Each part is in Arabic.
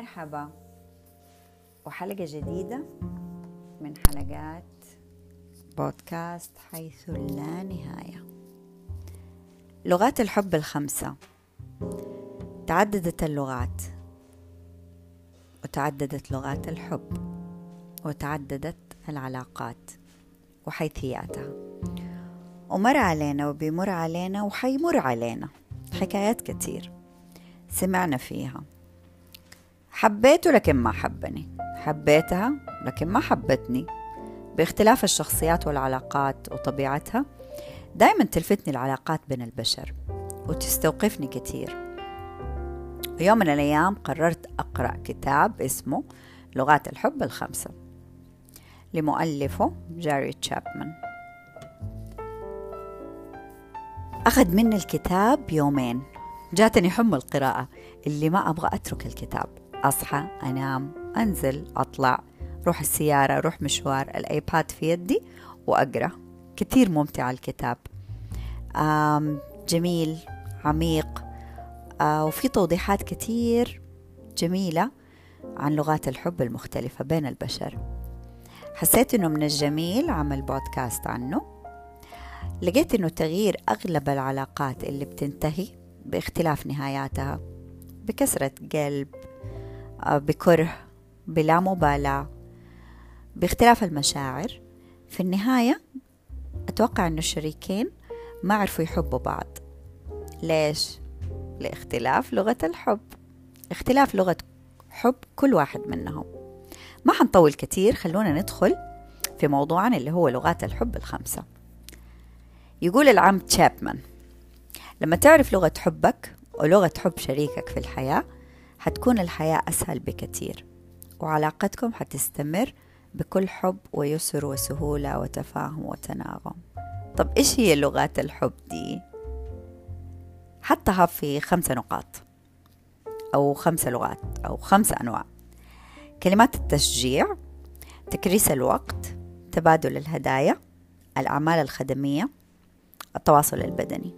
مرحبا. وحلقة جديدة من حلقات بودكاست حيث لا نهاية. لغات الحب الخمسة. تعددت اللغات. وتعددت لغات الحب. وتعددت العلاقات. وحيثياتها. ومر علينا وبيمر علينا وحيمر علينا. حكايات كتير. سمعنا فيها. حبيته لكن ما حبني. حبيتها لكن ما حبتني. باختلاف الشخصيات والعلاقات وطبيعتها دائما تلفتني العلاقات بين البشر وتستوقفني كثير يوم من الأيام قررت أقرأ كتاب اسمه لغات الحب الخمسة لمؤلفه جاري تشابمان. أخذ مني الكتاب يومين. جاتني حمى القراءة اللي ما أبغى أترك الكتاب. أصحى أنام أنزل أطلع روح السيارة روح مشوار الأيباد في يدي وأقرأ. كثير ممتع الكتاب. جميل عميق. وفي توضيحات كثير جميلة عن لغات الحب المختلفة بين البشر. حسيت إنه من الجميل عمل بودكاست عنه. لقيت إنه تغيير أغلب العلاقات اللي بتنتهي باختلاف نهاياتها بكسرة قلب بكره بلا مبالاة. باختلاف المشاعر في النهاية أتوقع أن الشريكين ما عرفوا يحبوا بعض. ليش؟ لاختلاف لغة الحب. اختلاف لغة حب كل واحد منهم. ما حنطول كتير خلونا ندخل في موضوعنا اللي هو لغات الحب الخمسة. يقول العم تشابمان لما تعرف لغة حبك ولغة حب شريكك في الحياة حتكون الحياة أسهل بكثير وعلاقتكم حتستمر بكل حب ويسر وسهولة وتفاهم وتناغم. طب إيش هي لغات الحب دي؟ حطها في خمسة نقاط أو خمسة لغات أو خمسة أنواع. كلمات التشجيع تكريس الوقت تبادل الهدايا الأعمال الخدمية التواصل البدني.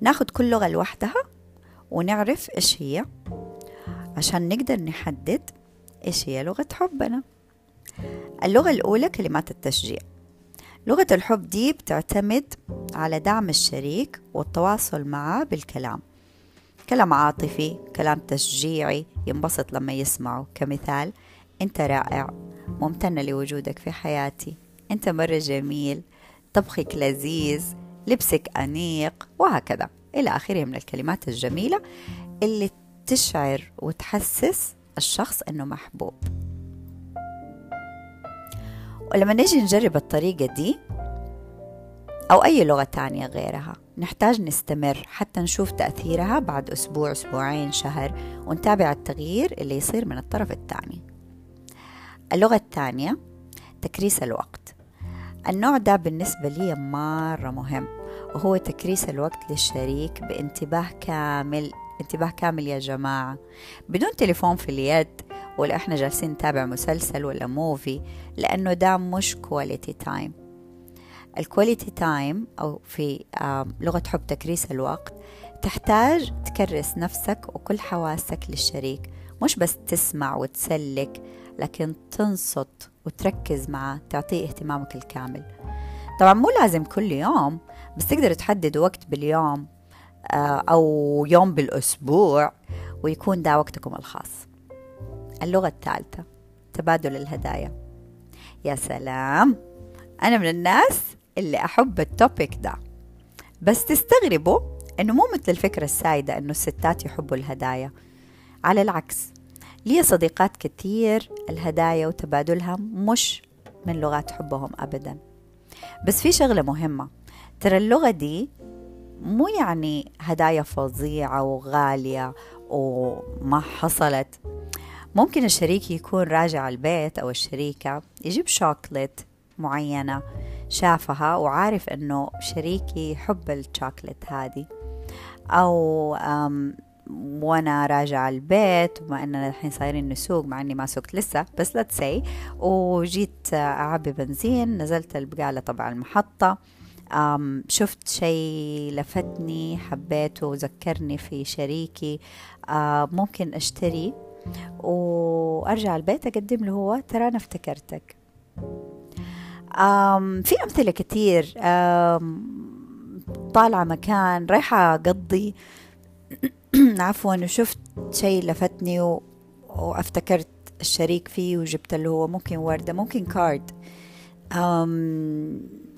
ناخذ كل لغة لوحدها ونعرف إيش هي. عشان نقدر نحدد إيش هي لغة حبنا. اللغة الأولى كلمات التشجيع. لغة الحب دي بتعتمد على دعم الشريك والتواصل معه بالكلام. كلام عاطفي كلام تشجيعي ينبسط لما يسمعه. كمثال أنت رائع ممتنة لوجودك في حياتي. أنت مرة جميل طبخك لذيذ لبسك أنيق وهكذا. إلى آخره من الكلمات الجميلة اللي تشعر وتحسس الشخص أنه محبوب. ولما نجي نجرب الطريقة دي أو أي لغة تانية غيرها نحتاج نستمر حتى نشوف تأثيرها بعد أسبوع أسبوعين شهر ونتابع التغيير اللي يصير من الطرف الثاني. اللغة الثانية تكريس الوقت. النوع ده بالنسبة لي مرة مهم وهو تكريس الوقت للشريك بانتباه كامل انتباه كامل يا جماعة. بدون تليفون في اليد ولا إحنا جالسين نتابع مسلسل ولا موفي لأنه ده مش quality time ال quality time أو في لغة حب تكريس الوقت تحتاج تكرس نفسك وكل حواسك للشريك. مش بس تسمع وتسلك لكن تنصت وتركز معه تعطيه اهتمامك الكامل. طبعا مو لازم كل يوم بس تقدر تحدد وقت باليوم أو يوم بالأسبوع ويكون ده وقتكم الخاص. اللغة الثالثة تبادل الهدايا. يا سلام. أنا من الناس اللي أحب التوبيك ده. بس تستغربوا إنه مو مثل الفكرة السائدة إنه الستات يحبوا الهدايا. على العكس لي صديقات كتير الهدايا وتبادلها مش من لغات حبهم أبدا. بس في شغلة مهمة. ترى اللغة دي مو يعني هدايا فظيعة وغالية وما حصلت. ممكن الشريك يكون راجع البيت أو الشريكة يجيب شوكليت معينة شافها وعارف إنه شريكي يحب الشوكليت هذه. أو وأنا راجعة البيت وبما إننا الحين صايرين نسوق مع إني ما سوقت لسه بس let's say وجيت أعبي بنزين نزلت البقالة تبع المحطة. شفت شيء لفتني حبيته وذكرني في شريكي ممكن أشتري وأرجع البيت أقدم له هو. ترى أنا افتكرتك. في أمثلة كتير. طالعة مكان رايحة أقضي. عفوا وشفت شيء لفتني و... وافتكرت الشريك فيه وجبت له هو. ممكن وردة ممكن كارد.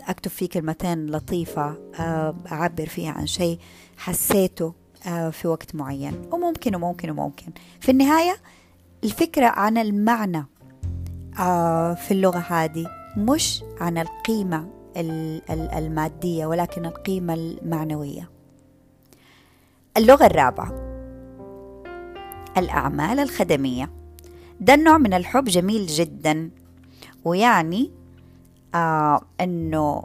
أكتب فيه كلمتين لطيفة أعبر فيها عن شيء حسيته في وقت معين. وممكن وممكن وممكن. في النهاية الفكرة عن المعنى في اللغة هذه مش عن القيمة المادية ولكن القيمة المعنوية. اللغة الرابعة الأعمال الخدمية. ده النوع من الحب جميل جدا ويعني آه إنه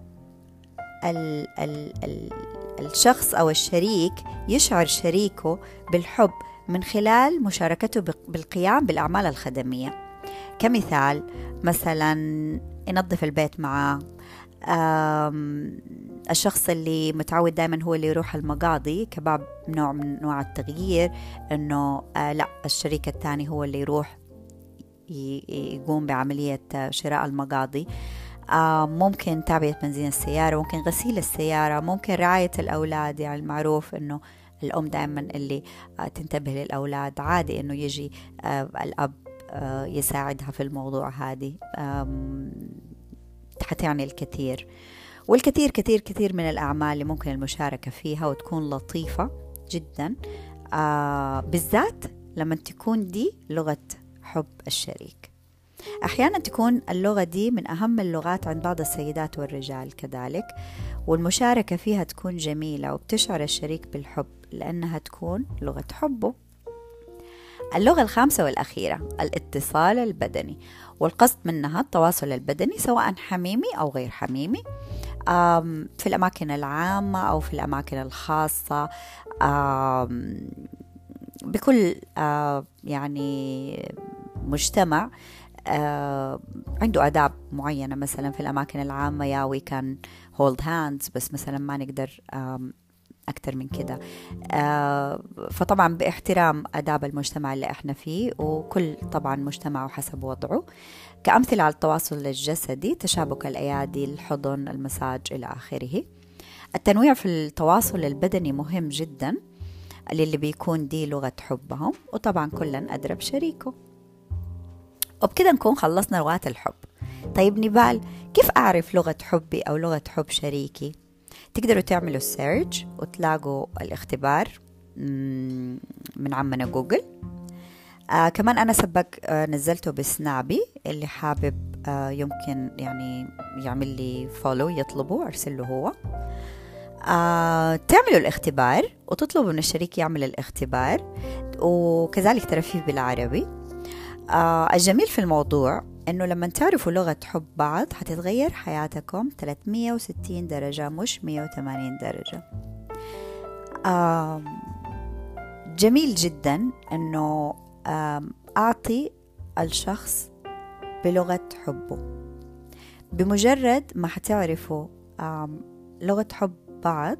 ال ال ال الشخص أو الشريك يشعر شريكه بالحب من خلال مشاركته بالقيام بالأعمال الخدمية. كمثال مثلا ينظف البيت معاه الشخص اللي متعود دائما هو اللي يروح المقاضي كباب نوع من أنواع التغيير إنه آه لا الشريك الثاني هو اللي يروح يقوم بعملية شراء المقاضي. ممكن تعبئة بنزين السيارة ممكن غسيل السيارة ممكن رعاية الأولاد. يعني المعروف أنه الأم دائما اللي آه تنتبه للأولاد عادي أنه يجي آه الأب آه يساعدها في الموضوع هذه. حتعني الكثير. والكثير كثير كثير من الأعمال اللي ممكن المشاركة فيها وتكون لطيفة جدا آه بالذات لما تكون دي لغة حب الشريك. أحيانا تكون اللغة دي من أهم اللغات عند بعض السيدات والرجال كذلك والمشاركة فيها تكون جميلة وبتشعر الشريك بالحب لأنها تكون لغة حبه. اللغة الخامسة والأخيرة الاتصال البدني والقصد منها التواصل البدني سواء حميمي أو غير حميمي في الأماكن العامة أو في الأماكن الخاصة بكل يعني مجتمع عنده آداب معينة مثلا في الأماكن العامة yeah we can hold hands بس مثلا ما نقدر أكثر من كده. فطبعا باحترام آداب المجتمع اللي إحنا فيه وكل طبعا مجتمع وحسب وضعه. كأمثلة على التواصل الجسدي تشابك الأيادي الحضن المساج إلى آخره. التنويع في التواصل البدني مهم جدا للي بيكون دي لغة حبهم وطبعا كلا أدرى بشريكه. وبكده نكون خلصنا لغات الحب. طيب نبال كيف أعرف لغة حبي أو لغة حب شريكي؟ تقدروا تعملوا search وتلاقوا الاختبار من عمنا جوجل. آه كمان أنا سبق آه نزلته بسنابي اللي حابب آه يمكن يعني يعمل لي فولو يطلبه أرسل له هو. آه تعملوا الاختبار وتطلبوا من الشريك يعمل الاختبار وكذلك ترى فيه بالعربي. آه الجميل في الموضوع إنه لما تعرفوا لغة حب بعض حتتغير حياتكم 360 درجة مش 180 درجة. آه جميل جدا إنه أعطي الشخص بلغة حبه. بمجرد ما حتعرفوا لغة حب بعض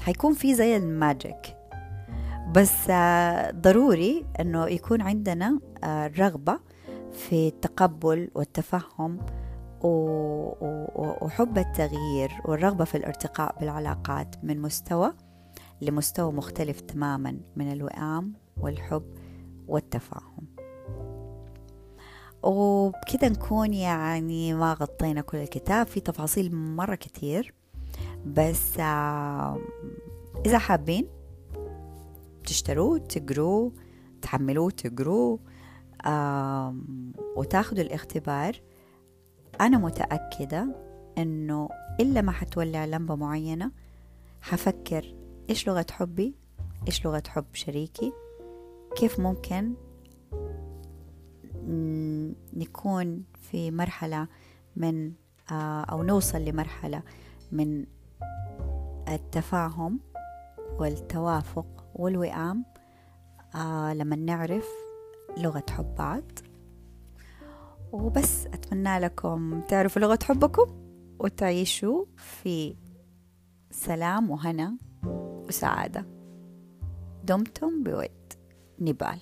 حيكون في زي الماجيك. بس آه، ضروري إنه يكون عندنا الرغبة آه، في التقبل والتفهم وحب التغيير والرغبة في الارتقاء بالعلاقات من مستوى لمستوى مختلف تماما من الوئام والحب والتفاهم. وبكده نكون يعني ما غطينا كل الكتاب في تفاصيل مرة كتير بس آه، إذا حابين تشتروه تقروه تحملوه تقروه وتاخذوا الاختبار. أنا متأكدة إنه إلا ما حتولع لمبة معينة حفكر إيش لغة حبي إيش لغة حب شريكي كيف ممكن نكون في مرحلة من أو نوصل لمرحلة من التفاهم والتوافق والوئام آه لما نعرف لغة حب بعض. وبس أتمنى لكم تعرفوا لغة حبكم وتعيشوا في سلام وهنا وسعادة. دمتم بود. نيبال